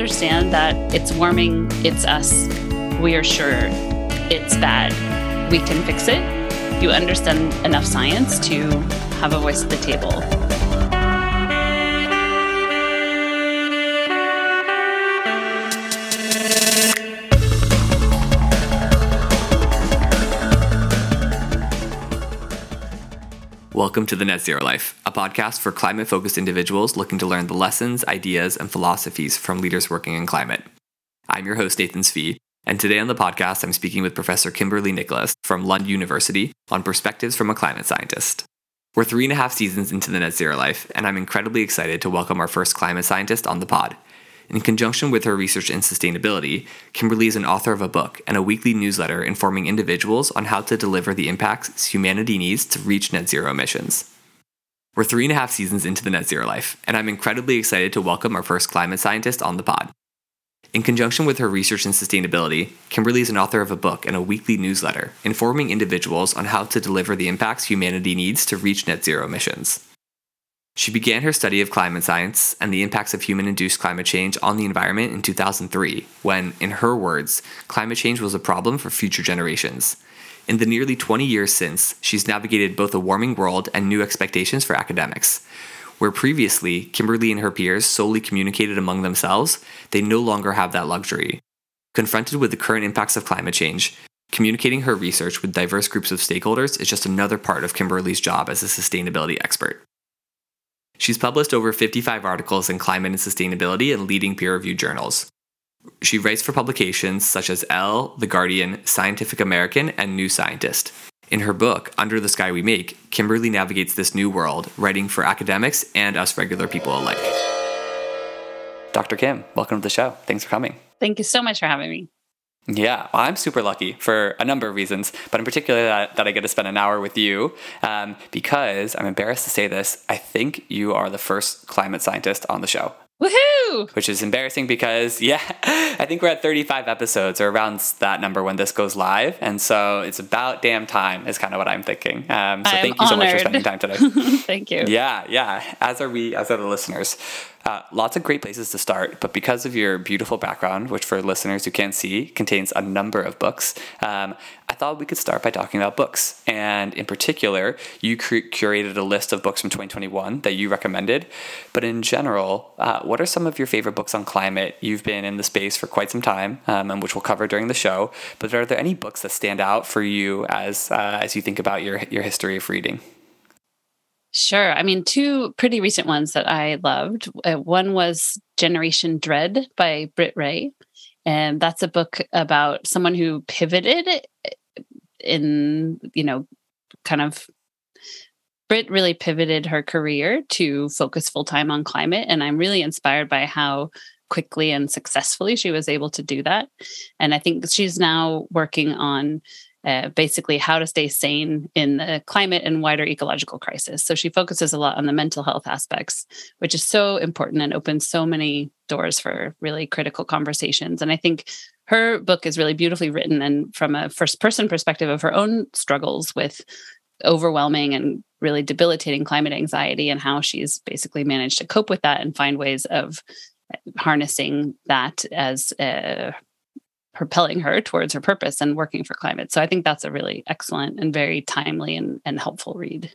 understand that it's warming, it's us. We are sure it's bad. We can fix it. You understand enough science to have a voice at the table. Welcome to The Net Zero Life, a podcast for climate focused individuals looking to learn the lessons, ideas, and philosophies from leaders working in climate. I'm your host, Nathan Svee, and today on the podcast, I'm speaking with Professor Kimberly Nicholas from Lund University on perspectives from a climate scientist. We're three and a half seasons into the Net Zero Life, and I'm incredibly excited to welcome our first climate scientist on the pod. In conjunction with her research in sustainability, Kimberly is an author of a book and a weekly newsletter informing individuals on how to deliver the impacts humanity needs to reach net zero emissions. We're three and a half seasons into the net zero life, and I'm incredibly excited to welcome our first climate scientist on the pod. In conjunction with her research in sustainability, Kimberly is an author of a book and a weekly newsletter informing individuals on how to deliver the impacts humanity needs to reach net zero emissions. She began her study of climate science and the impacts of human induced climate change on the environment in 2003, when, in her words, climate change was a problem for future generations. In the nearly 20 years since, she's navigated both a warming world and new expectations for academics. Where previously, Kimberly and her peers solely communicated among themselves, they no longer have that luxury. Confronted with the current impacts of climate change, communicating her research with diverse groups of stakeholders is just another part of Kimberly's job as a sustainability expert. She's published over 55 articles in climate and sustainability in leading peer reviewed journals. She writes for publications such as Elle, The Guardian, Scientific American, and New Scientist. In her book, Under the Sky We Make, Kimberly navigates this new world, writing for academics and us regular people alike. Dr. Kim, welcome to the show. Thanks for coming. Thank you so much for having me. Yeah, well, I'm super lucky for a number of reasons, but in particular that, that I get to spend an hour with you um, because I'm embarrassed to say this. I think you are the first climate scientist on the show. Woohoo! Which is embarrassing because, yeah, I think we're at 35 episodes or around that number when this goes live. And so it's about damn time, is kind of what I'm thinking. Um, so I'm thank you so much for spending time today. thank you. Yeah, yeah. As are we, as are the listeners. Uh, lots of great places to start, but because of your beautiful background, which for listeners who can't see contains a number of books, um, I thought we could start by talking about books. And in particular, you cur- curated a list of books from 2021 that you recommended. But in general, uh, what are some of your favorite books on climate? You've been in the space for quite some time, um, and which we'll cover during the show. But are there any books that stand out for you as uh, as you think about your your history of reading? Sure. I mean, two pretty recent ones that I loved. Uh, one was Generation Dread by Britt Wray. And that's a book about someone who pivoted in, you know, kind of Britt really pivoted her career to focus full time on climate. And I'm really inspired by how quickly and successfully she was able to do that. And I think she's now working on uh, basically how to stay sane in the climate and wider ecological crisis. So she focuses a lot on the mental health aspects, which is so important and opens so many doors for really critical conversations. And I think her book is really beautifully written and from a first person perspective of her own struggles with overwhelming and really debilitating climate anxiety and how she's basically managed to cope with that and find ways of harnessing that as a propelling her towards her purpose and working for climate. So I think that's a really excellent and very timely and, and helpful read.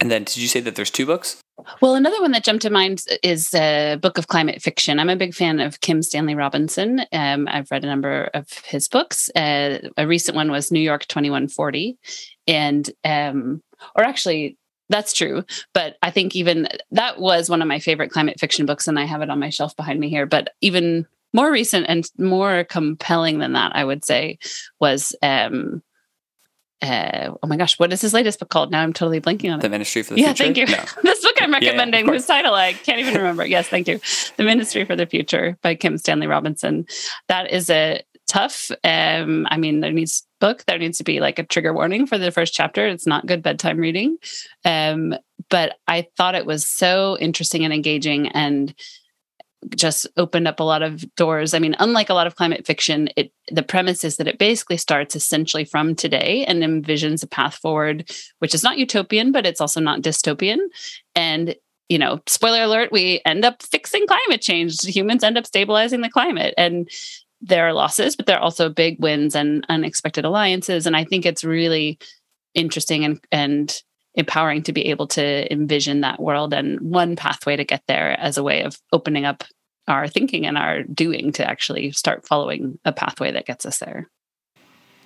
And then did you say that there's two books? Well, another one that jumped to mind is a book of climate fiction. I'm a big fan of Kim Stanley Robinson. Um, I've read a number of his books. Uh, a recent one was New York 2140. And, um, or actually, that's true. But I think even that was one of my favorite climate fiction books, and I have it on my shelf behind me here. But even more recent and more compelling than that, I would say, was um, uh, oh my gosh, what is his latest book called? Now I'm totally blanking on it. The Ministry for the yeah, Future. Yeah, thank you. No. this book I'm recommending, yeah, whose title I can't even remember. yes, thank you. The Ministry for the Future by Kim Stanley Robinson. That is a tough. Um, I mean, there needs book. There needs to be like a trigger warning for the first chapter. It's not good bedtime reading. Um, but I thought it was so interesting and engaging and just opened up a lot of doors. I mean, unlike a lot of climate fiction, it the premise is that it basically starts essentially from today and envisions a path forward, which is not utopian, but it's also not dystopian. And you know, spoiler alert, we end up fixing climate change. Humans end up stabilizing the climate. And there are losses, but there are also big wins and unexpected alliances. And I think it's really interesting and, and empowering to be able to envision that world and one pathway to get there as a way of opening up our thinking and our doing to actually start following a pathway that gets us there.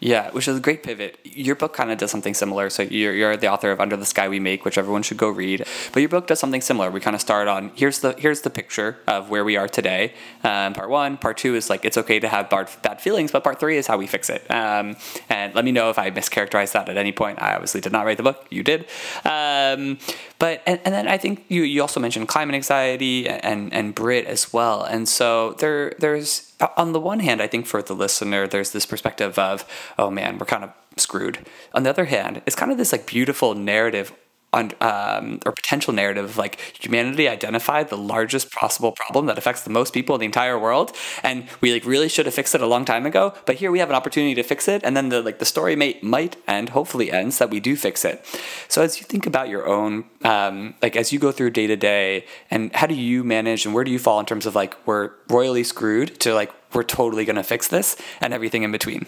Yeah, which is a great pivot. Your book kind of does something similar. So you're, you're the author of Under the Sky We Make, which everyone should go read. But your book does something similar. We kind of start on here's the here's the picture of where we are today. Um, part one, part two is like it's okay to have bad, bad feelings, but part three is how we fix it. Um, and let me know if I mischaracterized that at any point. I obviously did not write the book. You did. Um, but and, and then I think you you also mentioned climate anxiety and and Britt as well. And so there there's Uh, on the one hand, I think for the listener, there's this perspective of, oh man, we're kind of screwed. On the other hand, it's kind of this like beautiful narrative on, um, or potential narrative of like humanity identified the largest possible problem that affects the most people in the entire world, and we like really should have fixed it a long time ago. But here we have an opportunity to fix it, and then the like the story may might end, hopefully ends that we do fix it. So as you think about your own, um, like as you go through day to day, and how do you manage, and where do you fall in terms of like we're royally screwed to like we're totally going to fix this, and everything in between.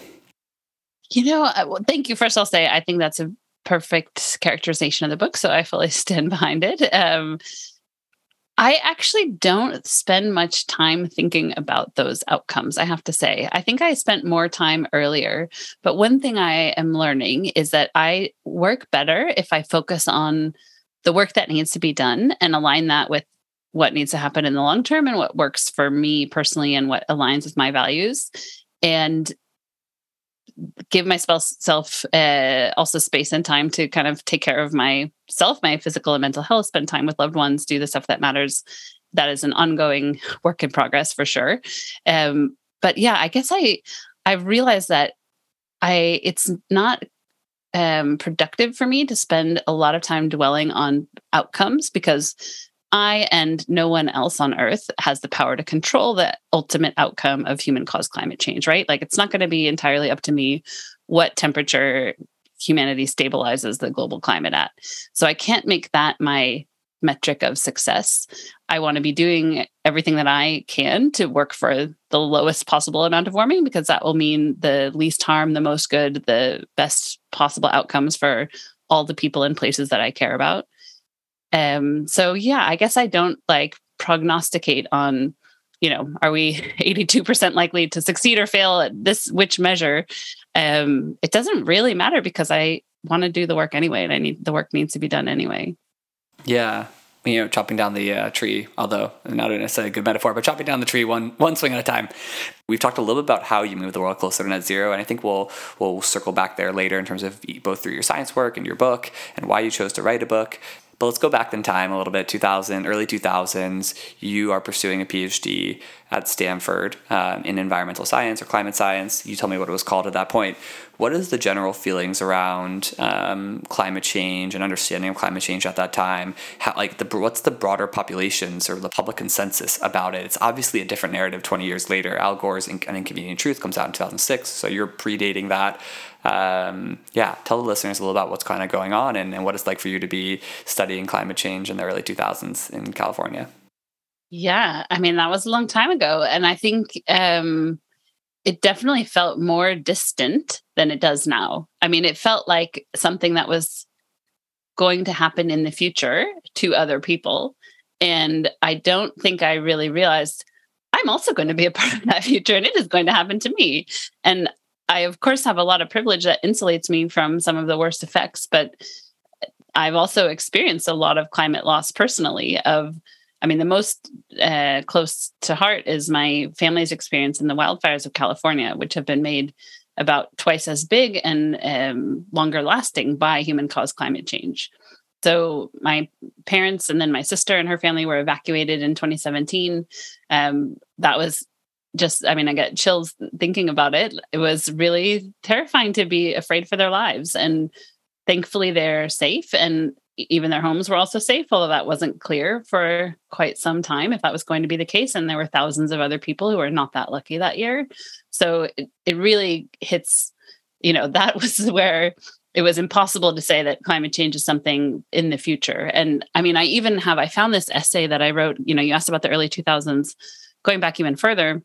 You know, well, thank you. First, I'll say I think that's a perfect characterization of the book, so I fully stand behind it. Um, I actually don't spend much time thinking about those outcomes, I have to say. I think I spent more time earlier. But one thing I am learning is that I work better if I focus on the work that needs to be done and align that with what needs to happen in the long term and what works for me personally and what aligns with my values. And give myself uh, also space and time to kind of take care of myself, my physical and mental health, spend time with loved ones, do the stuff that matters. That is an ongoing work in progress for sure. Um, but yeah, I guess I I realized that I it's not um, productive for me to spend a lot of time dwelling on outcomes because I and no one else on earth has the power to control the ultimate outcome of human caused climate change, right? Like it's not going to be entirely up to me what temperature humanity stabilizes the global climate at. So I can't make that my metric of success. I want to be doing everything that I can to work for the lowest possible amount of warming because that will mean the least harm, the most good, the best possible outcomes for all the people and places that I care about. Um, so yeah, I guess I don't like prognosticate on, you know, are we 82% likely to succeed or fail at this which measure? Um, it doesn't really matter because I want to do the work anyway, and I need the work needs to be done anyway. Yeah, you know, chopping down the uh, tree, although not necessarily a good metaphor, but chopping down the tree one one swing at a time. We've talked a little bit about how you move the world closer to net zero, and I think we'll we'll circle back there later in terms of both through your science work and your book and why you chose to write a book. But let's go back in time a little bit, 2000, early 2000s. You are pursuing a PhD at Stanford um, in environmental science or climate science. You tell me what it was called at that point. What is the general feelings around um, climate change and understanding of climate change at that time? How, like, the what's the broader populations or the public consensus about it? It's obviously a different narrative 20 years later. Al Gore's An Inconvenient Truth comes out in 2006, so you're predating that um, yeah, tell the listeners a little about what's kind of going on and, and what it's like for you to be studying climate change in the early 2000s in California. Yeah, I mean, that was a long time ago. And I think um, it definitely felt more distant than it does now. I mean, it felt like something that was going to happen in the future to other people. And I don't think I really realized I'm also going to be a part of that future and it is going to happen to me. And I, of course, have a lot of privilege that insulates me from some of the worst effects, but I've also experienced a lot of climate loss personally. Of, I mean, the most uh, close to heart is my family's experience in the wildfires of California, which have been made about twice as big and um, longer lasting by human caused climate change. So my parents and then my sister and her family were evacuated in 2017. Um, that was just i mean i get chills thinking about it it was really terrifying to be afraid for their lives and thankfully they're safe and even their homes were also safe although that wasn't clear for quite some time if that was going to be the case and there were thousands of other people who were not that lucky that year so it, it really hits you know that was where it was impossible to say that climate change is something in the future. And I mean, I even have I found this essay that I wrote. You know, you asked about the early 2000s, going back even further.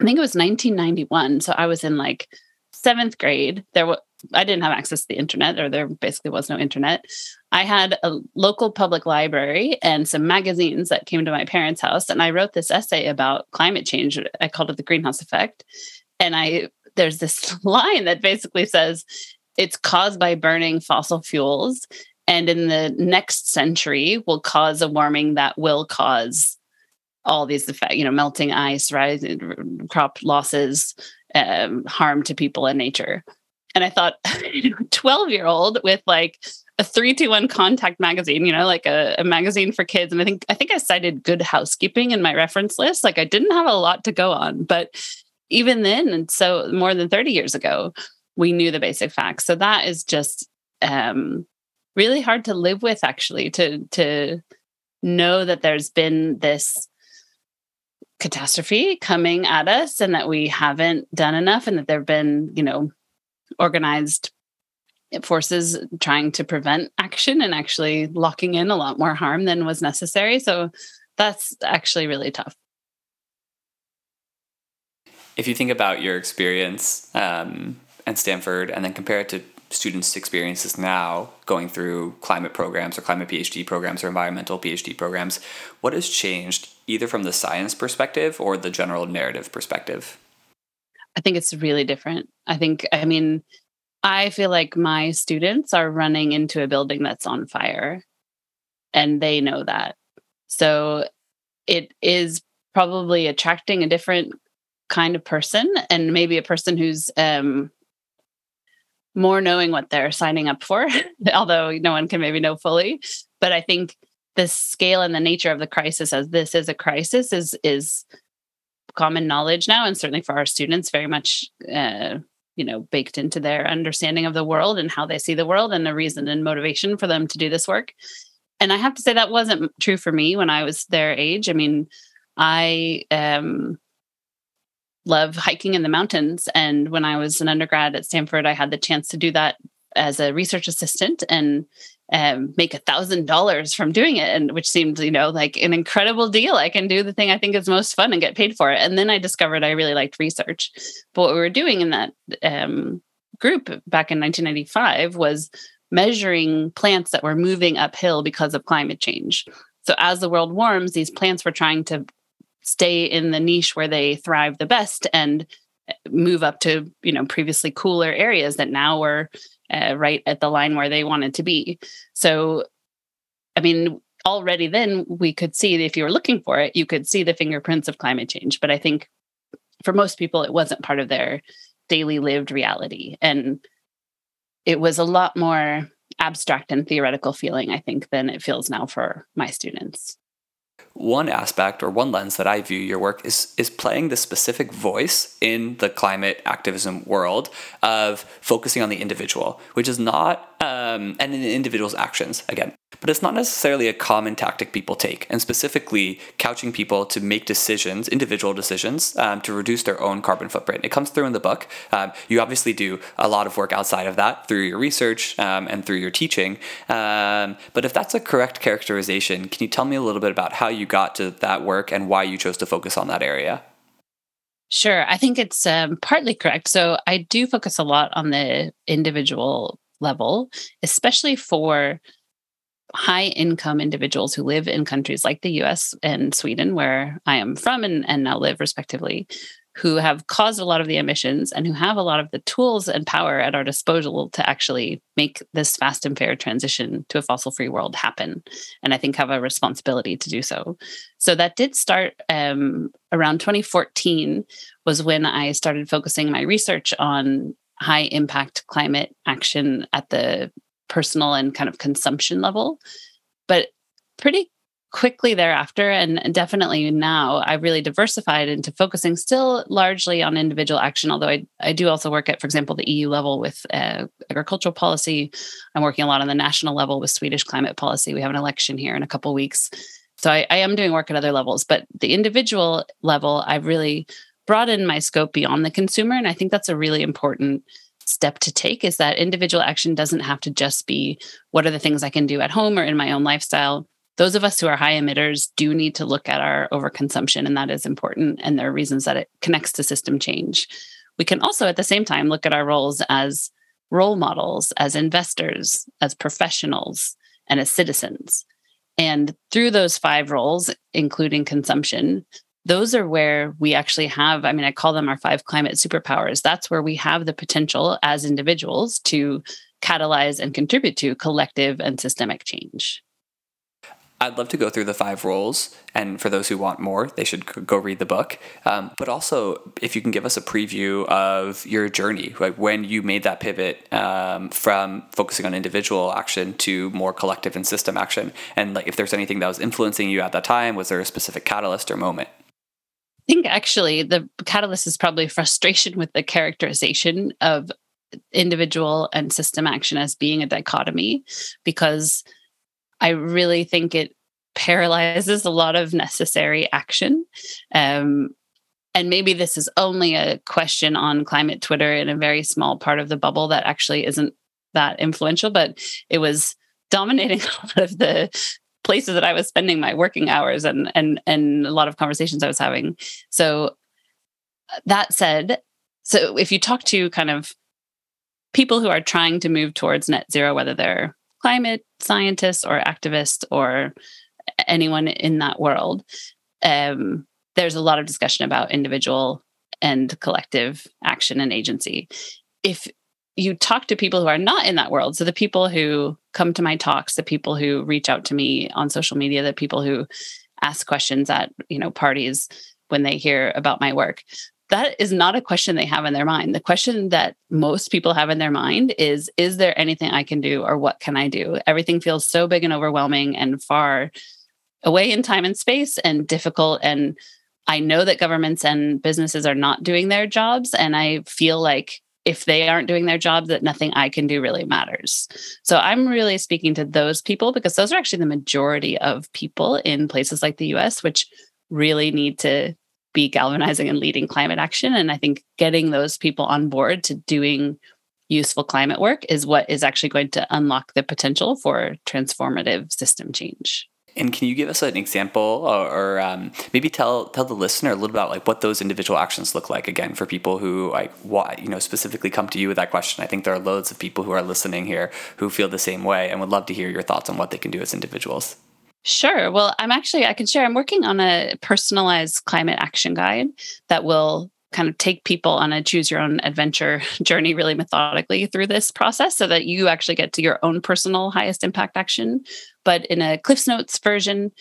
I think it was 1991. So I was in like seventh grade. There was I didn't have access to the internet, or there basically was no internet. I had a local public library and some magazines that came to my parents' house, and I wrote this essay about climate change. I called it the greenhouse effect, and I there's this line that basically says it's caused by burning fossil fuels, and in the next century will cause a warming that will cause all these effects, you know, melting ice, rising crop losses, um, harm to people and nature. And I thought, 12 year old with like a 3-2-1 Contact magazine, you know, like a, a, magazine for kids. And I think I think I cited good housekeeping in my reference list. Like I didn't have a lot to go on, but even then, and so more than 30 years ago, we knew the basic facts. So that is just um, really hard to live with, actually, to to know that there's been this catastrophe coming at us and that we haven't done enough and that there have been, you know, organized forces trying to prevent action and actually locking in a lot more harm than was necessary. So that's actually really tough. If you think about your experience um, at Stanford and then compare it to students' experiences now going through climate programs or climate PhD programs or environmental PhD programs, what has changed either from the science perspective or the general narrative perspective? I think it's really different. I think, I mean, I feel like my students are running into a building that's on fire and they know that. So it is probably attracting a different kind of person and maybe a person who's um, more knowing what they're signing up for, although no one can maybe know fully. But I think the scale and the nature of the crisis as this is a crisis is is common knowledge now and certainly for our students very much uh, you know baked into their understanding of the world and how they see the world and the reason and motivation for them to do this work. And i have to say that wasn't true for me when i was their age. I mean i um, love hiking in the mountains and when i was an undergrad at stanford i had the chance to do that as a research assistant and um, make a thousand dollars from doing it and which seemed you know like an incredible deal. I can do the thing i think is most fun and get paid for it. And then i discovered i really liked research. But what we were doing in that um, group back in 1995 was measuring plants that were moving uphill because of climate change. So as the world warms these plants were trying to stay in the niche where they thrive the best and uh, move up to you know previously cooler areas that now were uh, right at the line where they wanted to be. So, I mean, already then we could see if you were looking for it, you could see the fingerprints of climate change. But I think for most people, it wasn't part of their daily lived reality. And it was a lot more abstract and theoretical feeling, I think, than it feels now for my students one aspect or one lens that I view your work is is playing the specific voice in the climate activism world of focusing on the individual, which is not um, and in the individual's actions again but it's not necessarily a common tactic people take, and specifically couching people to make decisions, individual decisions, um, to reduce their own carbon footprint. It comes through in the book. Um, you obviously do a lot of work outside of that through your research um, and through your teaching. Um, but if that's a correct characterization, can you tell me a little bit about how you got to that work and why you chose to focus on that area? Sure. I think it's um, partly correct. So I do focus a lot on the individual level, especially for high income individuals who live in countries like the US and Sweden, where I am from and, and now live respectively, who have caused a lot of the emissions and who have a lot of the tools and power at our disposal to actually make this fast and fair transition to a fossil free world happen. And I think have a responsibility to do so. So that did start um, around 2014, was when I started focusing my research on high impact climate action at the personal and kind of consumption level. But pretty quickly thereafter, and definitely now, I really diversified into focusing still largely on individual action. Although I, I do also work at, for example, the EU level with uh, agricultural policy. I'm working a lot on the national level with Swedish climate policy. We have an election here in a couple weeks. So I, I am doing work at other levels, but the individual level, I've really broadened my scope beyond the consumer. And I think that's a really important step to take is that individual action doesn't have to just be what are the things I can do at home or in my own lifestyle. Those of us who are high emitters do need to look at our overconsumption, and that is important. And there are reasons that it connects to system change. We can also, at the same time, look at our roles as role models, as investors, as professionals, and as citizens. And through those five roles, including consumption, those are where we actually have, I mean, I call them our five climate superpowers. That's where we have the potential as individuals to catalyze and contribute to collective and systemic change. I'd love to go through the five roles, and for those who want more, they should go read the book. Um, but also, if you can give us a preview of your journey, like when you made that pivot um, from focusing on individual action to more collective and system action, and like if there's anything that was influencing you at that time, was there a specific catalyst or moment? I think actually the catalyst is probably frustration with the characterization of individual and system action as being a dichotomy, because I really think it paralyzes a lot of necessary action. Um, and maybe this is only a question on climate Twitter in a very small part of the bubble that actually isn't that influential, but it was dominating a lot of the places that I was spending my working hours and and and a lot of conversations I was having. So that said, so if you talk to kind of people who are trying to move towards net zero, whether they're climate scientists or activists or anyone in that world, um, there's a lot of discussion about individual and collective action and agency. If you talk to people who are not in that world. So the people who come to my talks, the people who reach out to me on social media, the people who ask questions at, you know, parties when they hear about my work. That is not a question they have in their mind. The question that most people have in their mind is Is there anything I can do or what can I do? Everything feels so big and overwhelming and far away in time and space and difficult. And I know that governments and businesses are not doing their jobs. And I feel like if they aren't doing their job, that nothing I can do really matters. So I'm really speaking to those people because those are actually the majority of people in places like the US, which really need to be galvanizing and leading climate action. And I think getting those people on board to doing useful climate work is what is actually going to unlock the potential for transformative system change. And can you give us an example, or, or um, maybe tell tell the listener a little about like what those individual actions look like again for people who like why you know specifically come to you with that question. I think there are loads of people who are listening here who feel the same way and would love to hear your thoughts on what they can do as individuals. Sure. Well, I'm actually I can share. I'm working on a personalized climate action guide that will kind of take people on a choose your own adventure journey really methodically through this process so that you actually get to your own personal highest impact action. But in a Cliffs Notes version,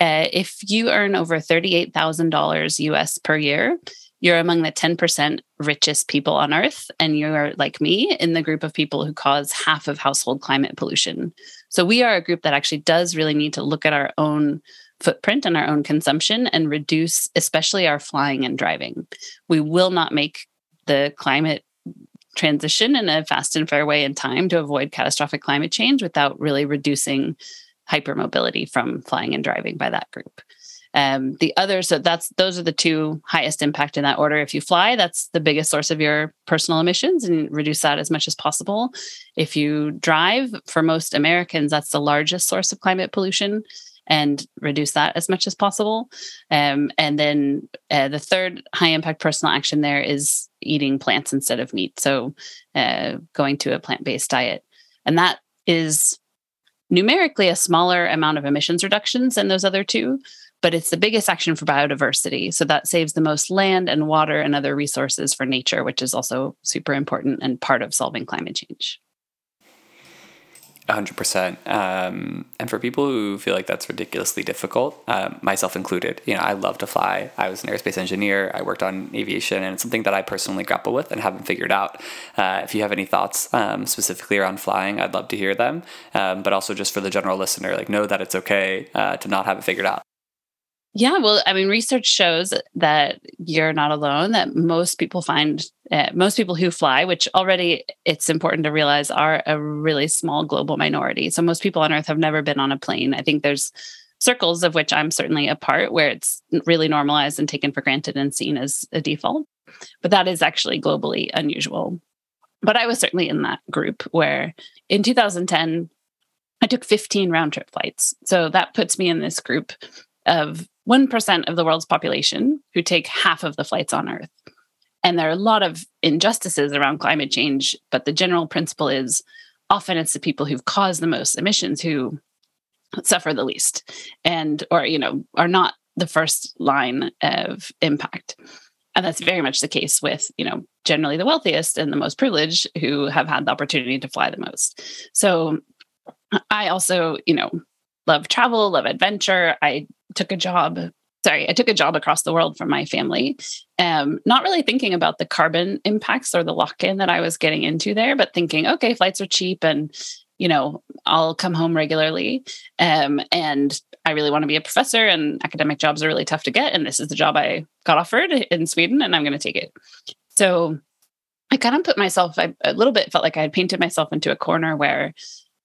uh, if you earn over $38,000 US per year, you're among the 10% richest people on earth. And you're like me in the group of people who cause half of household climate pollution. So we are a group that actually does really need to look at our own footprint and our own consumption and reduce, especially our flying and driving. We will not make the climate transition in a fast and fair way in time to avoid catastrophic climate change without really reducing hypermobility from flying and driving by that group. Um, the other, so that's those are the two highest impact in that order. If you fly, that's the biggest source of your personal emissions and reduce that as much as possible. If you drive, for most Americans, that's the largest source of climate pollution and reduce that as much as possible. Um, and then uh, the third high impact personal action there is eating plants instead of meat. So uh, going to a plant based diet. And that is numerically a smaller amount of emissions reductions than those other two, but it's the biggest action for biodiversity. So that saves the most land and water and other resources for nature, which is also super important and part of solving climate change. 100%. Um, and for people who feel like that's ridiculously difficult, um, myself included, you know, I love to fly. I was an aerospace engineer. I worked on aviation, and it's something that I personally grapple with and haven't figured out. Uh, if you have any thoughts um, specifically around flying, I'd love to hear them. Um, but also just for the general listener, like know that it's okay uh, to not have it figured out. Yeah, well, I mean, research shows that you're not alone, that most people find, uh, most people who fly, which already it's important to realize are a really small global minority. So most people on Earth have never been on a plane. I think there's circles of which I'm certainly a part where it's really normalized and taken for granted and seen as a default. But that is actually globally unusual. but I was certainly in that group where in 2010, I took 15 round trip flights. So that puts me in this group of 1% of the world's population who take half of the flights on Earth. And there are a lot of injustices around climate change, but the general principle is often it's the people who've caused the most emissions who suffer the least and or you know are not the first line of impact. And that's very much the case with you know generally the wealthiest and the most privileged who have had the opportunity to fly the most. So i also you know love travel love adventure. I took a job sorry i took a job across the world for my family um, not really thinking about the carbon impacts or the lock-in that i was getting into there but thinking okay flights are cheap and you know i'll come home regularly um, and I really want to be a professor and academic jobs are really tough to get. And this is the job I got offered in Sweden and I'm going to take it. So I kind of put myself, I, a little bit felt like I had painted myself into a corner where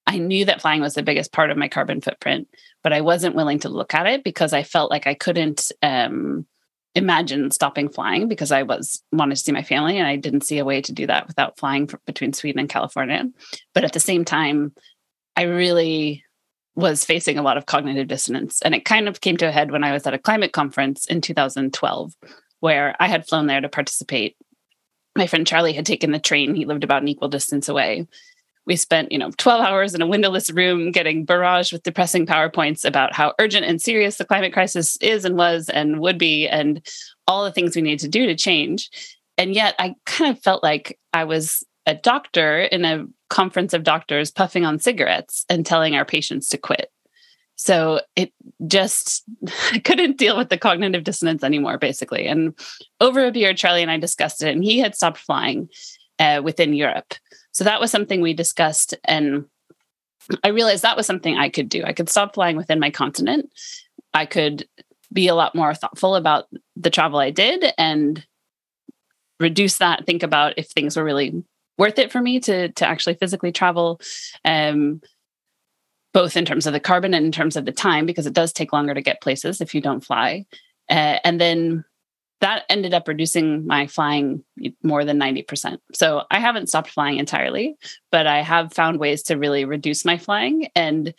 I knew that flying was the biggest part of my carbon footprint, but I wasn't willing to look at it because I felt like I couldn't um, imagine stopping flying because I was wanted to see my family and I didn't see a way to do that without flying for, between Sweden and California. But at the same time, I really was facing a lot of cognitive dissonance. And it kind of came to a head when I was at a climate conference in 2012, where I had flown there to participate. My friend Charlie had taken the train. He lived about an equal distance away. We spent, you know, 12 hours in a windowless room getting barraged with depressing PowerPoints about how urgent and serious the climate crisis is and was and would be, and all the things we need to do to change. And yet I kind of felt like I was a doctor in a conference of doctors puffing on cigarettes and telling our patients to quit. So it just I couldn't deal with the cognitive dissonance anymore, basically. And over a beer, Charlie and I discussed it, and he had stopped flying uh, within Europe. So that was something we discussed, and I realized that was something I could do. I could stop flying within my continent. I could be a lot more thoughtful about the travel I did and reduce that. Think about if things were really worth it for me to to actually physically travel um, both in terms of the carbon and in terms of the time because it does take longer to get places if you don't fly uh, and then that ended up reducing my flying more than 90%. So I haven't stopped flying entirely, but I have found ways to really reduce my flying. And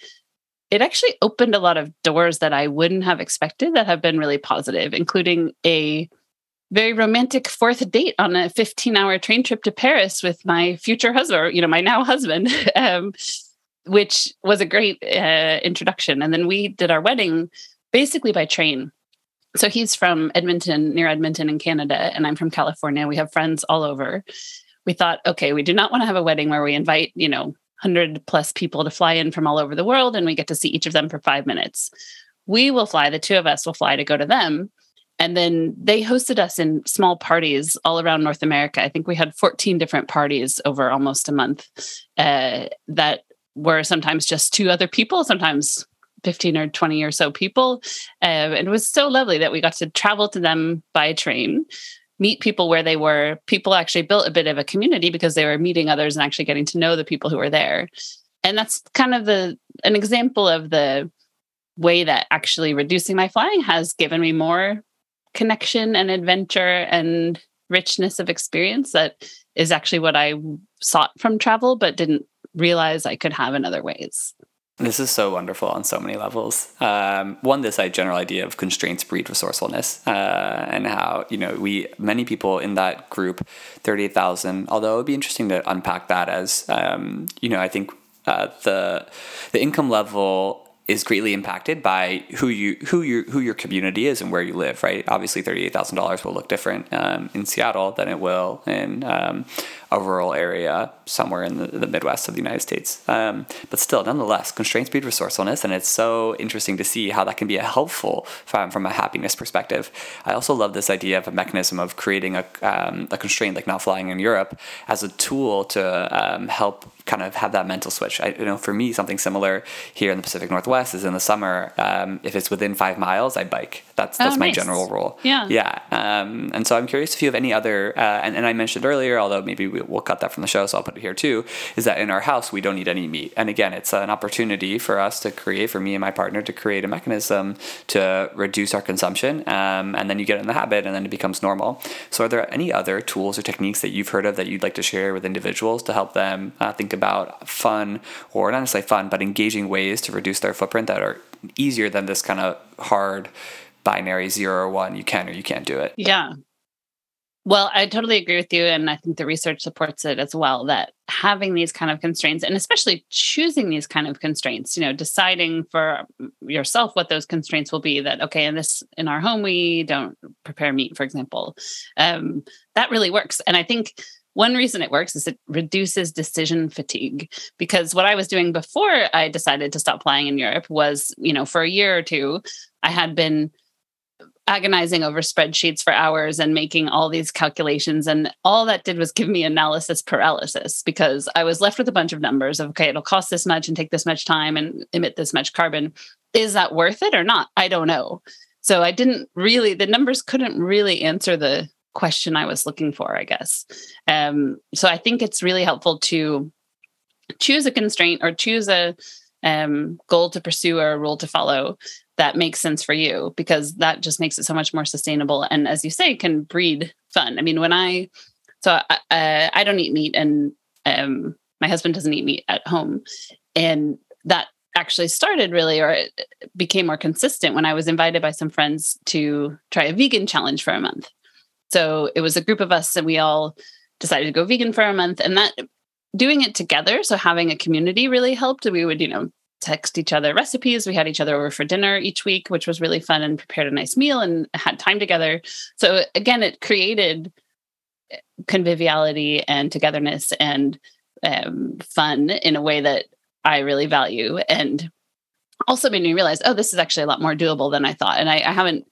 it actually opened a lot of doors that I wouldn't have expected that have been really positive, including a very romantic fourth date on a 15 hour train trip to Paris with my future husband, you know, my now husband, um, which was a great uh, introduction. And then we did our wedding basically by train. So he's from Edmonton, near Edmonton in Canada, and I'm from California. We have friends all over. We thought, okay, we do not want to have a wedding where we invite, you know, 100 plus people to fly in from all over the world and we get to see each of them for five minutes. We will fly, the two of us will fly to go to them and then they hosted us in small parties all around North America. I think we had 14 different parties over almost a month uh, that were sometimes just two other people, sometimes 15 or 20 or so people. Uh, and it was so lovely that we got to travel to them by train, meet people where they were. People actually built a bit of a community because they were meeting others and actually getting to know the people who were there. And that's kind of the an example of the way that actually reducing my flying has given me more connection and adventure and richness of experience that is actually what I sought from travel, but didn't realize I could have in other ways. This is so wonderful on so many levels. Um, one, this general idea of constraints breed resourcefulness, uh, and how you know we many people in that group, thirty eight thousand. Although it would be interesting to unpack that as um, you know, I think uh, the the income level is greatly impacted by who you who your who your community is and where you live. Right. Obviously, thirty eight thousand dollars will look different um, in Seattle than it will in um, a rural area somewhere in the, the Midwest of the United States. Um, but still, nonetheless, constraints breed resourcefulness, and it's so interesting to see how that can be a helpful from, from a happiness perspective. I also love this idea of a mechanism of creating a, um, a constraint like not flying in Europe as a tool to um, help kind of have that mental switch. I, you know, for me, something similar here in the Pacific Northwest is in the summer. Um, if it's within five miles, I bike. That's that's oh, my general rule. Yeah, yeah. Um, and so I'm curious if you have any other. Uh, and, and I mentioned earlier, although maybe we, we'll cut that from the show, so I'll put it here too, is that in our house, we don't eat any meat. And again, it's an opportunity for us to create, for me and my partner, to create a mechanism to reduce our consumption. Um, and then you get in the habit and then it becomes normal. So, are there any other tools or techniques that you've heard of that you'd like to share with individuals to help them uh, think about fun, or not necessarily fun, but engaging ways to reduce their footprint that are easier than this kind of hard binary zero or one? You can or you can't do it. Yeah. Well, I totally agree with you. And I think the research supports it as well that having these kind of constraints and especially choosing these kind of constraints, you know, deciding for yourself what those constraints will be that, okay, in this, in our home, we don't prepare meat, for example, um, that really works. And I think one reason it works is it reduces decision fatigue because what I was doing before I decided to stop flying in Europe was, you know, for a year or two, I had been agonizing over spreadsheets for hours and making all these calculations. And all that did was give me analysis paralysis because I was left with a bunch of numbers of, okay, it'll cost this much and take this much time and emit this much carbon. Is that worth it or not? I don't know. So I didn't really, the numbers couldn't really answer the question I was looking for, I guess. Um, so I think it's really helpful to choose a constraint or choose a um, goal to pursue or a rule to follow that makes sense for you because that just makes it so much more sustainable and as you say can breed fun. I mean when i so i, uh, I don't eat meat and um, my husband doesn't eat meat at home. And that actually started really or it became more consistent when i was invited by some friends to try a vegan challenge for a month. So it was a group of us and we all decided to go vegan for a month and that doing it together so having a community really helped. We would you know text each other recipes. We had each other over for dinner each week, which was really fun and prepared a nice meal and had time together. So again, it created eh, conviviality and togetherness and um, fun in a way that I really value. And also made me realize, oh, this is actually a lot more doable than I thought. And I, I haven't,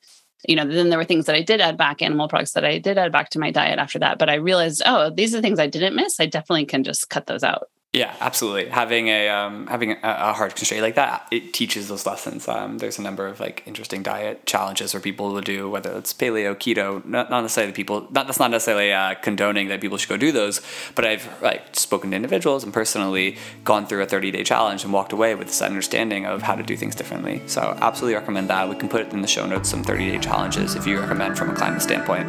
you know, then there were things that I did add back, animal products that I did add back to my diet after that. But I realized, oh, these are things I didn't miss. I definitely can just cut those out. Yeah, absolutely. Having a um, having a, a, hard constraint like that, it teaches those lessons. Um, there's a number of like interesting diet challenges where people will do whether it's paleo, keto. Not, not necessarily people. Not that's not necessarily uh, condoning that people should go do those. But I've like spoken to individuals and personally gone through a 30 day challenge and walked away with this understanding of how to do things differently. So absolutely recommend that. We can put it in the show notes some 30 day challenges if you recommend from a climate standpoint.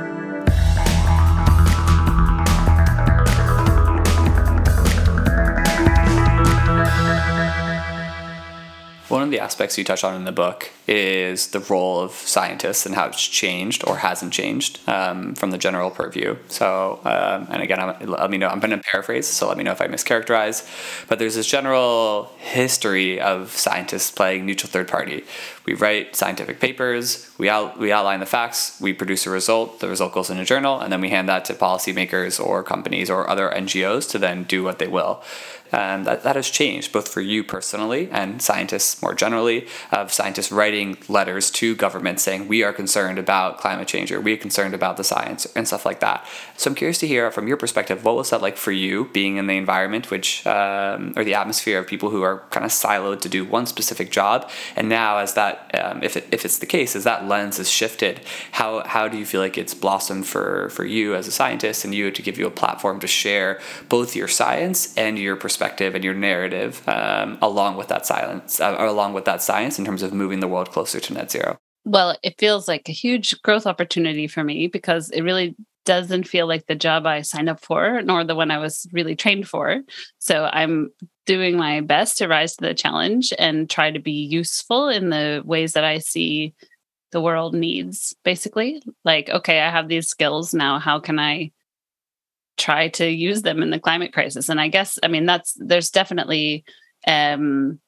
One of the aspects you touch on in the book is the role of scientists and how it's changed or hasn't changed um, from the general purview. So, um, and again, I'm, let me know. I'm going to paraphrase, so let me know if I mischaracterize. But there's this general history of scientists playing neutral third party. We write scientific papers, we out, we outline the facts, we produce a result. The result goes in a journal, and then we hand that to policymakers or companies or other NGOs to then do what they will. Um, that, that has changed both for you personally and scientists more generally, of scientists writing letters to government saying, we are concerned about climate change or we are concerned about the science and stuff like that. So I'm curious to hear from your perspective, what was that like for you being in the environment, which, um, or the atmosphere of people who are kind of siloed to do one specific job? And now, as that, um, if, it, if it's the case, as that lens is shifted, how, how do you feel like it's blossomed for, for you as a scientist and you to give you a platform to share both your science and your perspective? Perspective and your narrative um, along with that silence, uh, along with that science in terms of moving the world closer to net zero? Well, it feels like a huge growth opportunity for me because it really doesn't feel like the job I signed up for, nor the one I was really trained for. So I'm doing my best to rise to the challenge and try to be useful in the ways that I see the world needs, basically. Like, okay, I have these skills now. How can I try to use them in the climate crisis. And I guess, I mean, that's there's definitely um,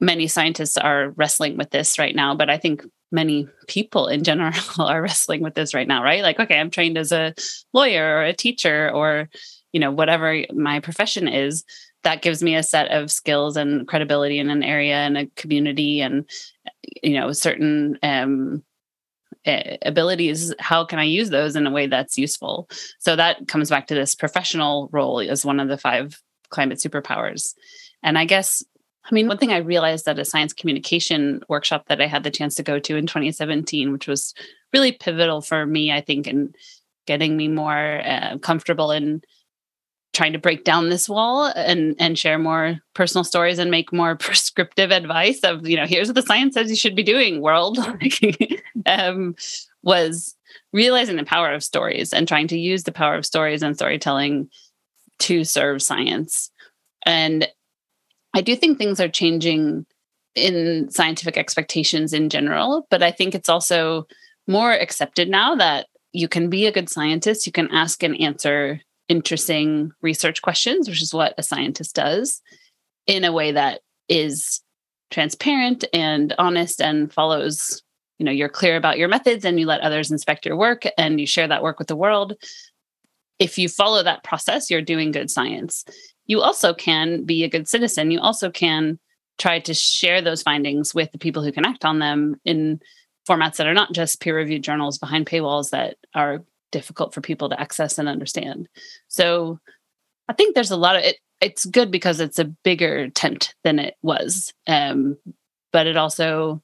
many scientists are wrestling with this right now, but I think many people in general are wrestling with this right now, right? Like, okay, I'm trained as a lawyer or a teacher or, you know, whatever my profession is. That gives me a set of skills and credibility in an area and a community and, you know, certain um, abilities how can i use those in a way that's useful? So that comes back to this professional role as one of the five climate superpowers. And i guess i mean one thing i realized at a science communication workshop that i had the chance to go to in 2017 which was really pivotal for me i think in getting me more uh, comfortable in trying to break down this wall and and share more personal stories and make more prescriptive advice of you know here's what the science says you should be doing world. Um, was realizing the power of stories and trying to use the power of stories and storytelling to serve science. And i do think things are changing in scientific expectations in general but i think it's also more accepted now that you can be a good scientist you can ask and answer interesting research questions, which is what a scientist does, in a way that is transparent and honest and follows, you know, you're clear about your methods and you let others inspect your work and you share that work with the world. If you follow that process, you're doing good science. You also can be a good citizen. You also can try to share those findings with the people who can act on them in formats that are not just peer reviewed journals behind paywalls that are difficult for people to access and understand. So I think there's a lot of it. It's good because it's a bigger tent than it was. Um, but it also,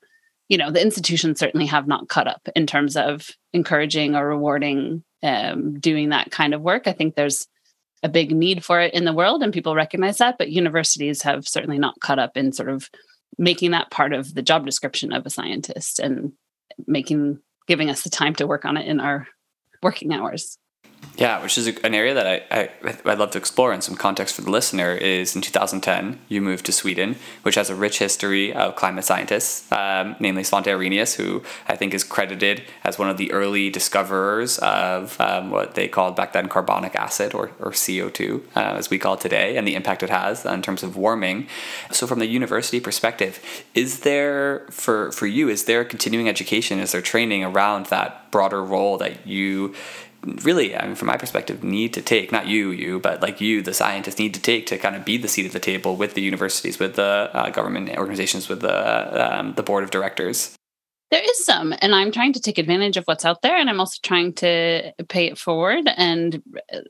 you know, the institutions certainly have not caught up in terms of encouraging or rewarding um, doing that kind of work. I think there's a big need for it in the world and people recognize that, but universities have certainly not caught up in sort of making that part of the job description of a scientist and making giving us the time to work on it in our working hours. Yeah, which is an area that I, I, I'd love to explore in some context for the listener is in 2010, you moved to Sweden, which has a rich history of climate scientists, um, namely Svante Arrhenius, who I think is credited as one of the early discoverers of um, what they called back then carbonic acid or, or CO2, uh, as we call it today, and the impact it has in terms of warming. So, from the university perspective, is there, for, for you, is there continuing education, is there training around that broader role that you really, I mean, from my perspective, need to take, not you, you, but like you, the scientists, need to take to kind of be the seat at the table with the universities, with the uh, government organizations, with the, um, the board of directors? There is some, and I'm trying to take advantage of what's out there, and I'm also trying to pay it forward and uh,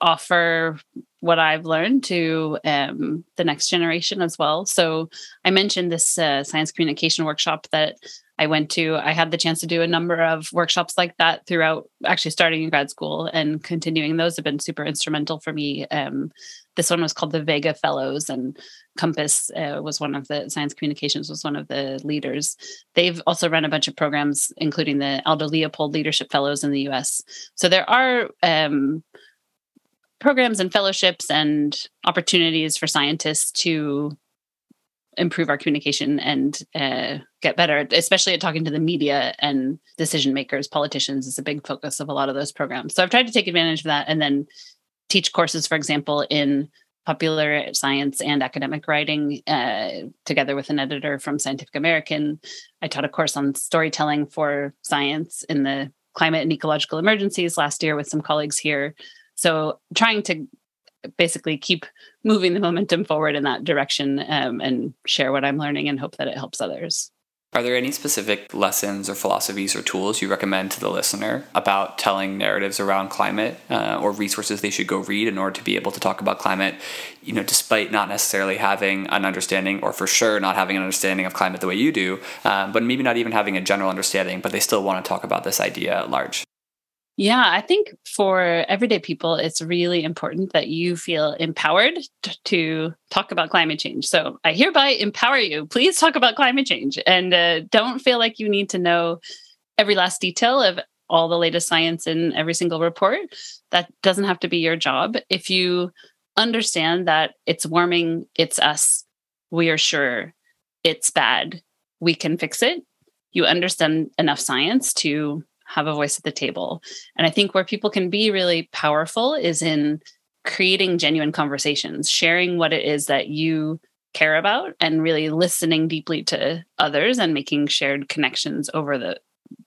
offer what I've learned to um, the next generation as well. So I mentioned this uh, science communication workshop that I went to. I had the chance to do a number of workshops like that throughout, actually starting in grad school and continuing. Those have been super instrumental for me. Um, this one was called the Vega Fellows, and Compass uh, was one of the science communications was one of the leaders. They've also run a bunch of programs, including the Aldo Leopold Leadership Fellows in the U.S. So there are um, programs and fellowships and opportunities for scientists to improve our communication and uh, get better, especially at talking to the media and decision makers, politicians is a big focus of a lot of those programs. So I've tried to take advantage of that and then teach courses, for example, in popular science and academic writing uh, together with an editor from Scientific American. I taught a course on storytelling for science in the climate and ecological emergencies last year with some colleagues here. So trying to basically keep moving the momentum forward in that direction um, and share what I'm learning and hope that it helps others. Are there any specific lessons or philosophies or tools you recommend to the listener about telling narratives around climate uh, or resources they should go read in order to be able to talk about climate, you know, despite not necessarily having an understanding or for sure not having an understanding of climate the way you do, um, but maybe not even having a general understanding, but they still want to talk about this idea at large? Yeah, I think for everyday people, it's really important that you feel empowered t- to talk about climate change. So I hereby empower you. Please talk about climate change and uh, don't feel like you need to know every last detail of all the latest science in every single report. That doesn't have to be your job. If you understand that it's warming, it's us, we are sure it's bad, we can fix it. You understand enough science to have a voice at the table. And I think where people can be really powerful is in creating genuine conversations, sharing what it is that you care about and really listening deeply to others and making shared connections over the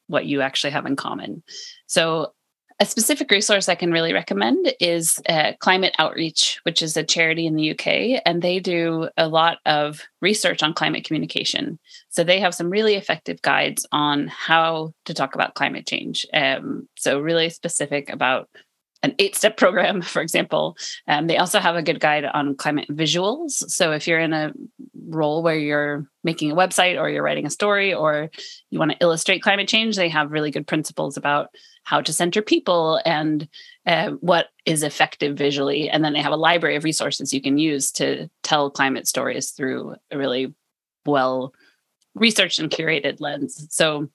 what you actually have in common. So a specific resource I can really recommend is uh, Climate Outreach, which is a charity in the UK, and they do a lot of research on climate communication. So they have some really effective guides on how to talk about climate change. Um, so really specific about an eight step program, for example. Um, they also have a good guide on climate visuals. So if you're in a role where you're making a website or you're writing a story or you want to illustrate climate change, they have really good principles about how to center people and uh, what is effective visually. And then they have a library of resources you can use to tell climate stories through a really well researched and curated lens. So,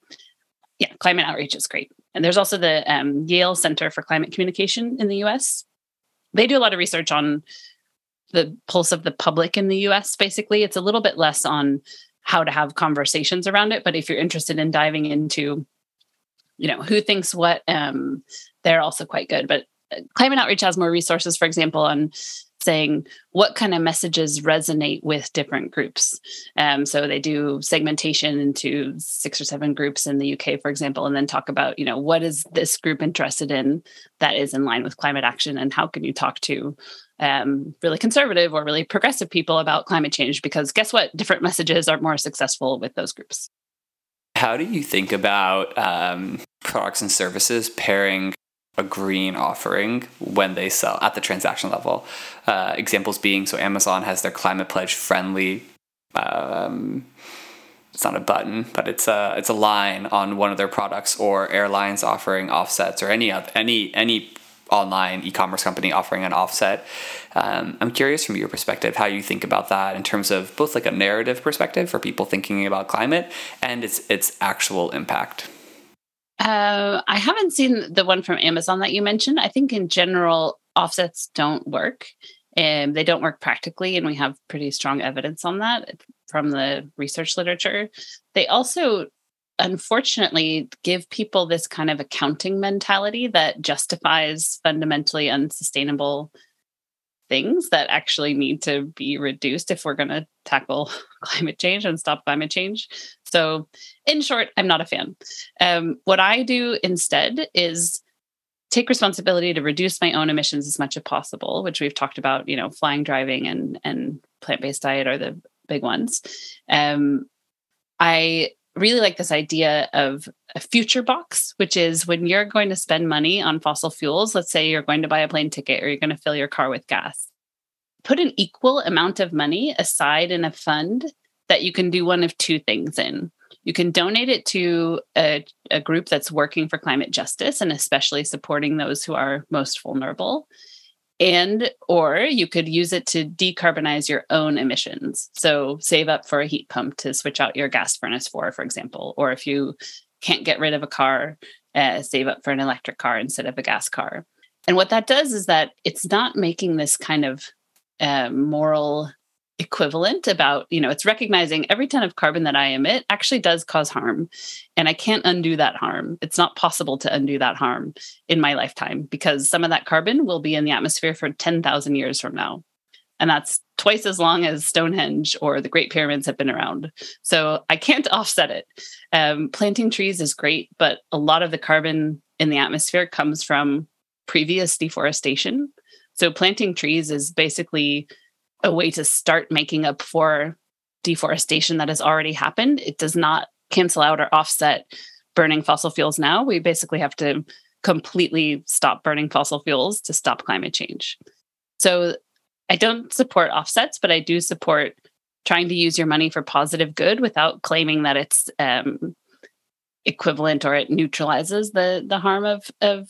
yeah, climate outreach is great. And there's also the um, Yale Center for Climate Communication in the US. They do a lot of research on the pulse of the public in the US, basically. It's a little bit less on how to have conversations around it. But if you're interested in diving into, you know, who thinks what, um, they're also quite good. But uh, Climate Outreach has more resources, for example, on saying what kind of messages resonate with different groups. Um, so they do segmentation into six or seven groups in the UK, for example, and then talk about, you know, what is this group interested in that is in line with climate action, and how can you talk to um, really conservative or really progressive people about climate change? Because guess what? Different messages are more successful with those groups. How do you think about um, products and services pairing a green offering when they sell at the transaction level. Uh, examples being so Amazon has their climate pledge friendly. Um, it's not a button, but it's a it's a line on one of their products, or airlines offering offsets, or any other any any online e-commerce company offering an offset. Um, I'm curious from your perspective how you think about that in terms of both like a narrative perspective for people thinking about climate and its its actual impact. Uh, I haven't seen the one from Amazon that you mentioned. I think in general, offsets don't work and they don't work practically. And we have pretty strong evidence on that from the research literature. They also, unfortunately, give people this kind of accounting mentality that justifies fundamentally unsustainable things that actually need to be reduced if we're going to tackle climate change and stop climate change. So, in short, I'm not a fan. Um, what I do instead is take responsibility to reduce my own emissions as much as possible, which we've talked about. You know, flying, driving, and and plant based diet are the big ones. Um, I really like this idea of a future box, which is when you're going to spend money on fossil fuels, let's say you're going to buy a plane ticket or you're going to fill your car with gas, put an equal amount of money aside in a fund that you can do one of two things in. You can donate it to a, a group that's working for climate justice and especially supporting those who are most vulnerable and or you could use it to decarbonize your own emissions. So save up for a heat pump to switch out your gas furnace for for example or if you can't get rid of a car uh, save up for an electric car instead of a gas car. And what that does is that it's not making this kind of uh, moral equivalent about you know it's recognizing every ton of carbon that i emit actually does cause harm and i can't undo that harm. It's not possible to undo that harm in my lifetime because some of that carbon will be in the atmosphere for 10,000 years from now. And that's twice as long as stonehenge or the great pyramids have been around. So i can't offset it. Um, planting trees is great but a lot of the carbon in the atmosphere comes from previous deforestation. So planting trees is basically a way to start making up for deforestation that has already happened. It does not cancel out or offset burning fossil fuels now. We basically have to completely stop burning fossil fuels to stop climate change. So I don't support offsets, but I do support trying to use your money for positive good without claiming that it's um, equivalent or it neutralizes the the harm of of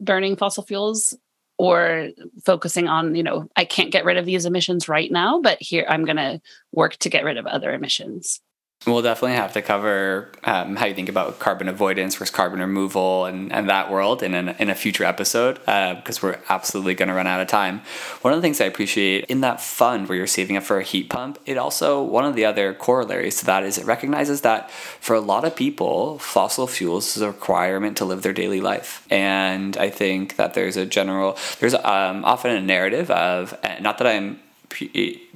burning fossil fuels or focusing on you know i can't get rid of these emissions right now but here i'm going to work to get rid of other emissions We'll definitely have to cover um, how you think about carbon avoidance versus carbon removal and, and that world in, an, in a future episode because uh, we're absolutely going to run out of time. One of the things I appreciate in that fund where you're saving up for a heat pump, it also, one of the other corollaries to that is it recognizes that for a lot of people, fossil fuels is a requirement to live their daily life. And I think that there's a general, there's um, often a narrative of, not that I'm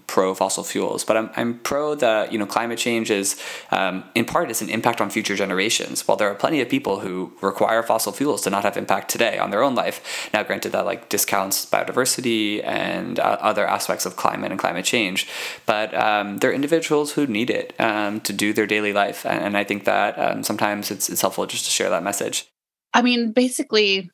pro fossil fuels, but I'm, I'm pro that you know climate change is um, in part is an impact on future generations. While there are plenty of people who require fossil fuels to not have impact today on their own life. Now, granted that like discounts biodiversity and uh, other aspects of climate and climate change, but um, there are individuals who need it um, to do their daily life, and, and I think that um, sometimes it's it's helpful just to share that message. I mean, basically,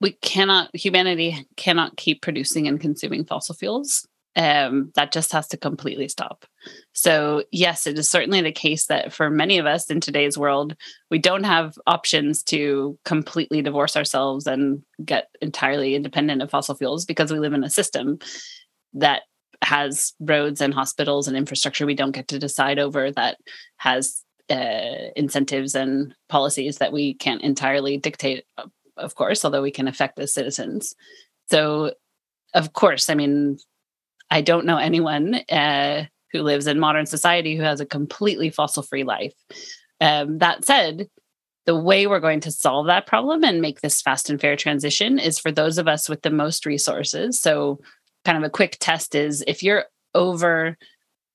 we cannot humanity cannot keep producing and consuming fossil fuels um, that just has to completely stop. So, yes, it is certainly the case that for many of us in today's world, we don't have options to completely divorce ourselves and get entirely independent of fossil fuels because we live in a system that has roads and hospitals and infrastructure we don't get to decide over that has uh, incentives and policies that we can't entirely dictate, of course, although we can affect as citizens. So, of course, I mean, I don't know anyone uh, who lives in modern society who has a completely fossil free life. Um, that said, the way we're going to solve that problem and make this fast and fair transition is for those of us with the most resources. So, kind of a quick test is if you're over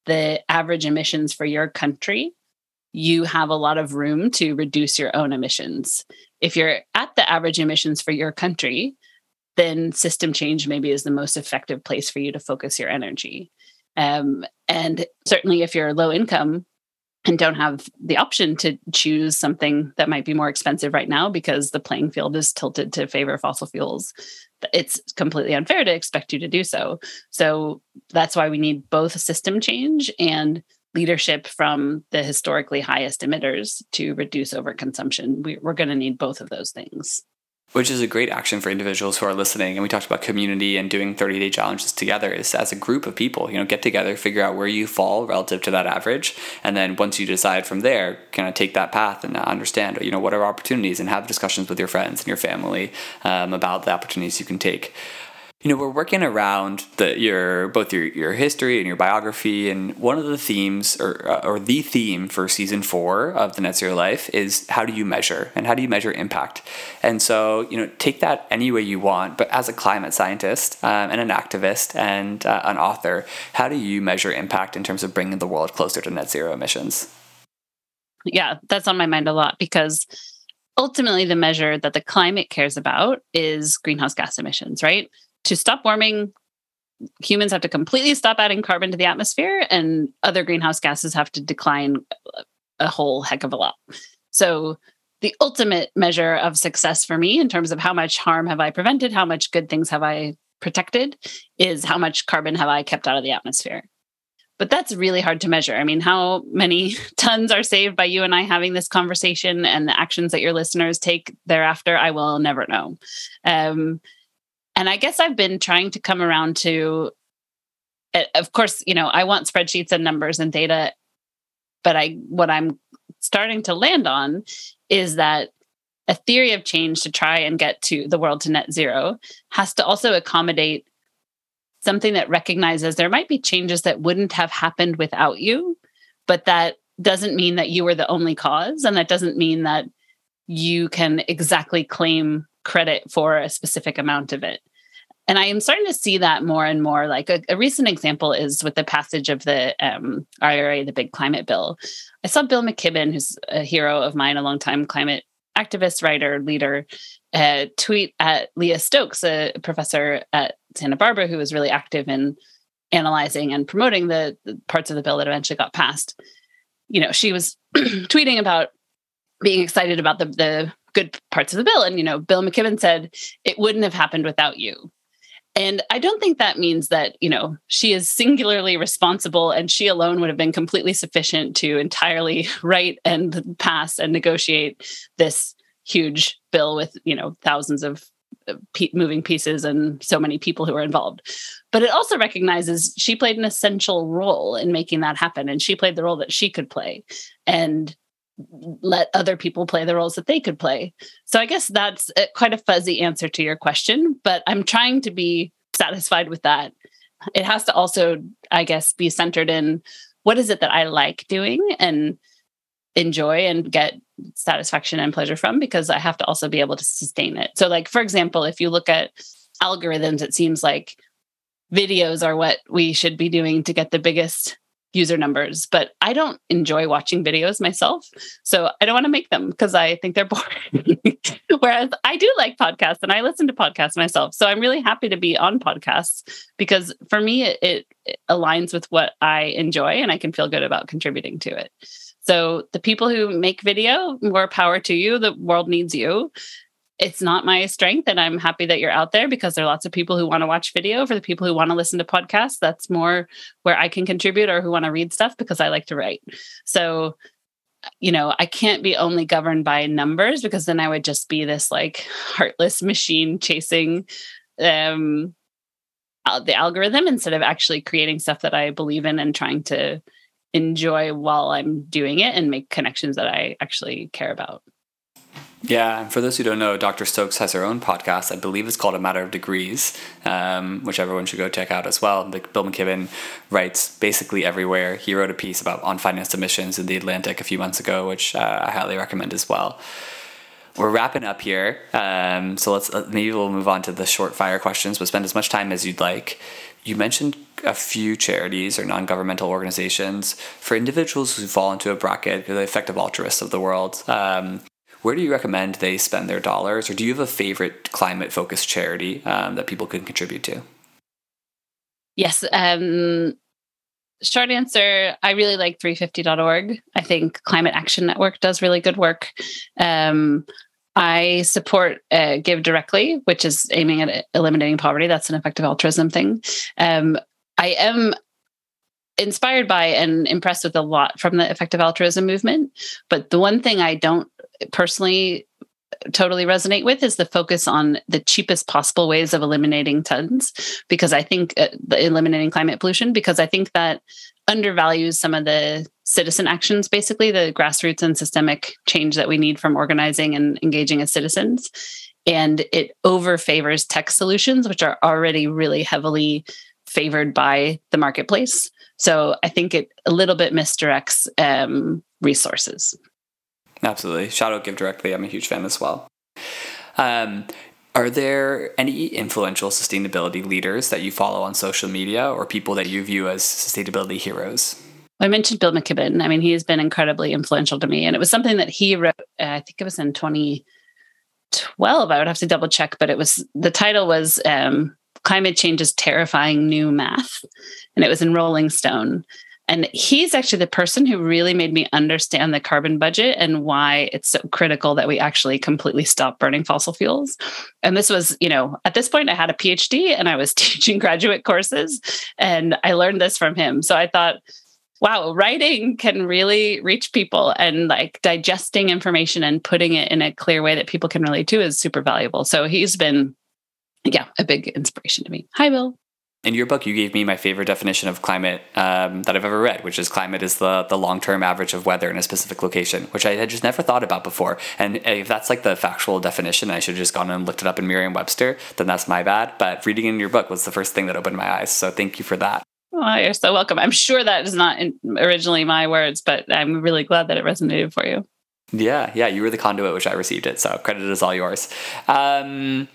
the average emissions for your country, you have a lot of room to reduce your own emissions. If you're at the average emissions for your country, then system change maybe is the most effective place for you to focus your energy. Um, and certainly, if you're low income and don't have the option to choose something that might be more expensive right now because the playing field is tilted to favor fossil fuels, it's completely unfair to expect you to do so. So that's why we need both system change and leadership from the historically highest emitters to reduce overconsumption. We, we're going to need both of those things which is a great action for individuals who are listening. And we talked about community and doing 30 day challenges together is as a group of people you know get together figure out where you fall relative to that average. And then once you decide from there kind of take that path and understand you know what are opportunities and have discussions with your friends and your family um, about the opportunities you can take you know we're working around the your both your your history and your biography and one of the themes or uh, or the theme for season 4 of the net zero life is how do you measure and how do you measure impact? And so you know take that any way you want but as a climate scientist um, and an activist and uh, an author how do you measure impact in terms of bringing the world closer to net zero emissions? Yeah that's on my mind a lot because ultimately the measure that the climate cares about is greenhouse gas emissions right to stop warming, humans have to completely stop adding carbon to the atmosphere, and other greenhouse gases have to decline a whole heck of a lot. So, the ultimate measure of success for me in terms of how much harm have I prevented, how much good things have I protected, is how much carbon have I kept out of the atmosphere. But that's really hard to measure. I mean, how many tons are saved by you and I having this conversation and the actions that your listeners take thereafter? I will never know. Um, and I guess I've been trying to come around to, eh, of course, you know, I want spreadsheets and numbers and data, but I, what I'm starting to land on is that a theory of change to try and get to the world to net zero has to also accommodate something that recognizes there might be changes that wouldn't have happened without you, but that doesn't mean that you were the only cause. And that doesn't mean that you can exactly claim credit for a specific amount of it. And I am starting to see that more and more. Like a, a recent example is with the passage of the um, IRA, the big climate bill. I saw Bill McKibben, who's a hero of mine, a longtime climate activist, writer, leader, uh, tweet at Leah Stokes, a professor at Santa Barbara who was really active in analyzing and promoting the, the parts of the bill that eventually got passed. You know, she was tweeting about being excited about the, the good parts of the bill. And, you know, Bill McKibben said, it wouldn't have happened without you. And I don't think that means that, you know, she is singularly responsible and she alone would have been completely sufficient to entirely write and pass and negotiate this huge bill with, you know, thousands of uh, moving pieces and so many people who are involved. But it also recognizes she played an essential role in making that happen. And she played the role that she could play. And let other people play the roles that they could play. So I guess that's a, quite a fuzzy answer to your question, but I'm trying to be satisfied with that. It has to also, I guess, be centered in what is it that I like doing and enjoy and get satisfaction and pleasure from because I have to also be able to sustain it. So like for example, if you look at algorithms it seems like videos are what we should be doing to get the biggest user numbers, but I don't enjoy watching videos myself. So I don't want to make them because I think they're boring. Whereas I do like podcasts and I listen to podcasts myself. So I'm really happy to be on podcasts because for me, it, it, aligns with what I enjoy and I can feel good about contributing to it. So the people who make video, more power to you. The world needs you. It's not my strength and i'm happy that you're out there because there are lots of people who want to watch video. For the people who want to listen to podcasts that's more where i can contribute or who want to read stuff because i like to write. So you know i can't be only governed by numbers because then i would just be this like heartless machine chasing um the algorithm instead of actually creating stuff that i believe in and trying to enjoy while i'm doing it and make connections that i actually care about yeah, and for those who don't know, Dr. Stokes has her own podcast. I believe it's called A Matter of Degrees, um, which everyone should go check out as well. Like Bill McKibben writes basically everywhere. He wrote a piece about on finance emissions in the Atlantic a few months ago, which uh, I highly recommend as well. We're wrapping up here, um, so let's uh, maybe we'll move on to the short fire questions, but spend as much time as you'd like. You mentioned a few charities or non-governmental organizations for individuals who fall into a bracket, the effective altruists of the world. Um, where do you recommend they spend their dollars, or do you have a favorite climate focused charity um, that people can contribute to? Yes. Um, short answer I really like 350.org. I think Climate Action Network does really good work. Um, I support uh, Give Directly, which is aiming at eliminating poverty. That's an effective altruism thing. Um, I am inspired by and impressed with a lot from the effective altruism movement. But the one thing I don't personally totally resonate with is the focus on the cheapest possible ways of eliminating tons because i think uh, eliminating climate pollution because i think that undervalues some of the citizen actions basically the grassroots and systemic change that we need from organizing and engaging as citizens. And it over favors tech solutions which are already really heavily favored by the marketplace. So i think it a little bit misdirects um, resources Absolutely. Shout out Give Directly. I'm a huge fan as well. Um, are there any influential sustainability leaders that you follow on social media or people that you view as sustainability heroes? I mentioned Bill McKibben. I mean, he has been incredibly influential to me. And it was something that he wrote, uh, I think it was in 2012. I would have to double check, but it was the title was um, Climate Change is Terrifying New Math. And it was in Rolling Stone. And he's actually the person who really made me understand the carbon budget and why it's so critical that we actually completely stop burning fossil fuels. And this was, you know, at this point, I had a PhD and I was teaching graduate courses, and I learned this from him. So I thought, wow, writing can really reach people and like digesting information and putting it in a clear way that people can relate to is super valuable. So he's been, yeah, a big inspiration to me. Hi, Bill in your book, you gave me my favorite definition of climate um, that I've ever read, which is climate is the, the long term average of weather in a specific location, which I had just never thought about before. And if that's like the factual definition, I should have just gone and looked it up in Merriam Webster, then that's my bad. But reading in your book was the first thing that opened my eyes. So thank you for that. Oh, you're so welcome. I'm sure that is not originally my words, but I'm really glad that it resonated for you. Yeah, yeah, you were the conduit which I received it. So credit is all yours. Um,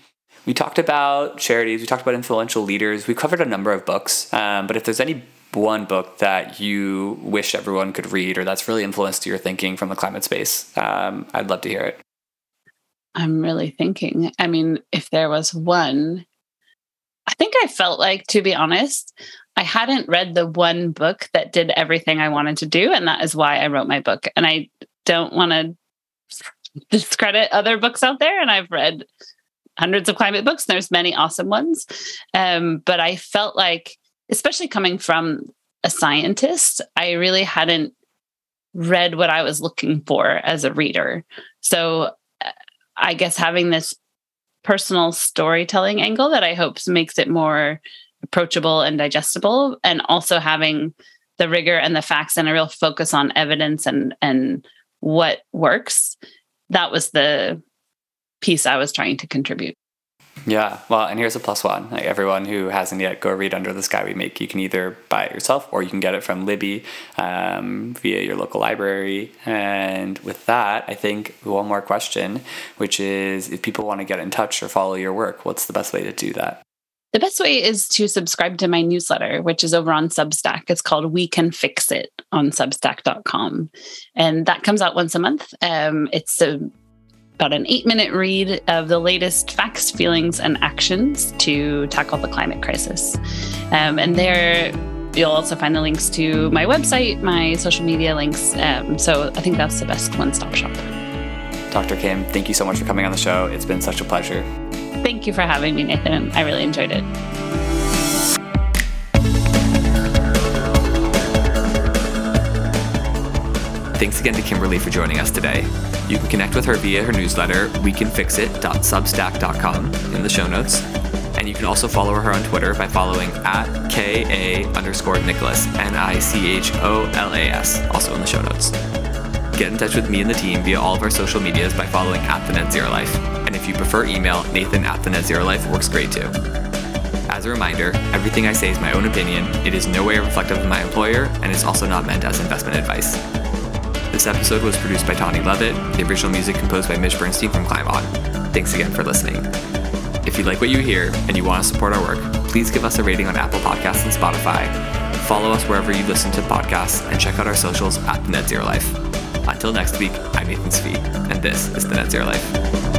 we talked about charities, we talked about influential leaders, we covered a number of books. Um, but if there's any one book that you wish everyone could read or that's really influenced your thinking from the climate space, um, I'd love to hear it. I'm really thinking. I mean, if there was one, I think I felt like, to be honest, I hadn't read the one book that did everything I wanted to do. And that is why I wrote my book. And I don't want to discredit other books out there. And I've read hundreds of climate books. There's many awesome ones. Um, but I felt like, especially coming from a scientist, I really hadn't read what I was looking for as a reader. So uh, I guess having this personal storytelling angle that I hope makes it more approachable and digestible, and also having the rigor and the facts and a real focus on evidence and and what works. That was the piece I was trying to contribute. Yeah, well, and here's a plus one. Like everyone who hasn't yet, go read Under the Sky We Make. You can either buy it yourself or you can get it from Libby um, via your local library. And with that, I think one more question, which is if people want to get in touch or follow your work, what's the best way to do that? The best way is to subscribe to my newsletter, which is over on Substack. It's called We Can Fix It on substack.com. And that comes out once a month. Um, it's a about an eight minute read of the latest facts, feelings, and actions to tackle the climate crisis. Um, and there, you'll also find the links to my website, my social media links. Um, so I think that's the best one stop shop. Dr. Kim, thank you so much for coming on the show. It's been such a pleasure. Thank you for having me, Nathan. I really enjoyed it. Thanks again to Kimberly for joining us today. You can connect with her via her newsletter, wecanfixit.substack.com, in the show notes. And you can also follow her on Twitter by following at KA underscore Nicholas, N I C H O L A S, also in the show notes. Get in touch with me and the team via all of our social medias by following at the Net Zero Life. And if you prefer email, Nathan at the Net Zero Life works great too. As a reminder, everything I say is my own opinion, it is no way reflective of my employer, and is also not meant as investment advice. This episode was produced by Tawny Levitt, the original music composed by Mitch Bernstein from Climb On. Thanks again for listening. If you like what you hear and you want to support our work, please give us a rating on Apple Podcasts and Spotify. Follow us wherever you listen to podcasts and check out our socials at the Net Zero Life. Until next week, I'm Nathan Svee, and this is the Net Zero Life.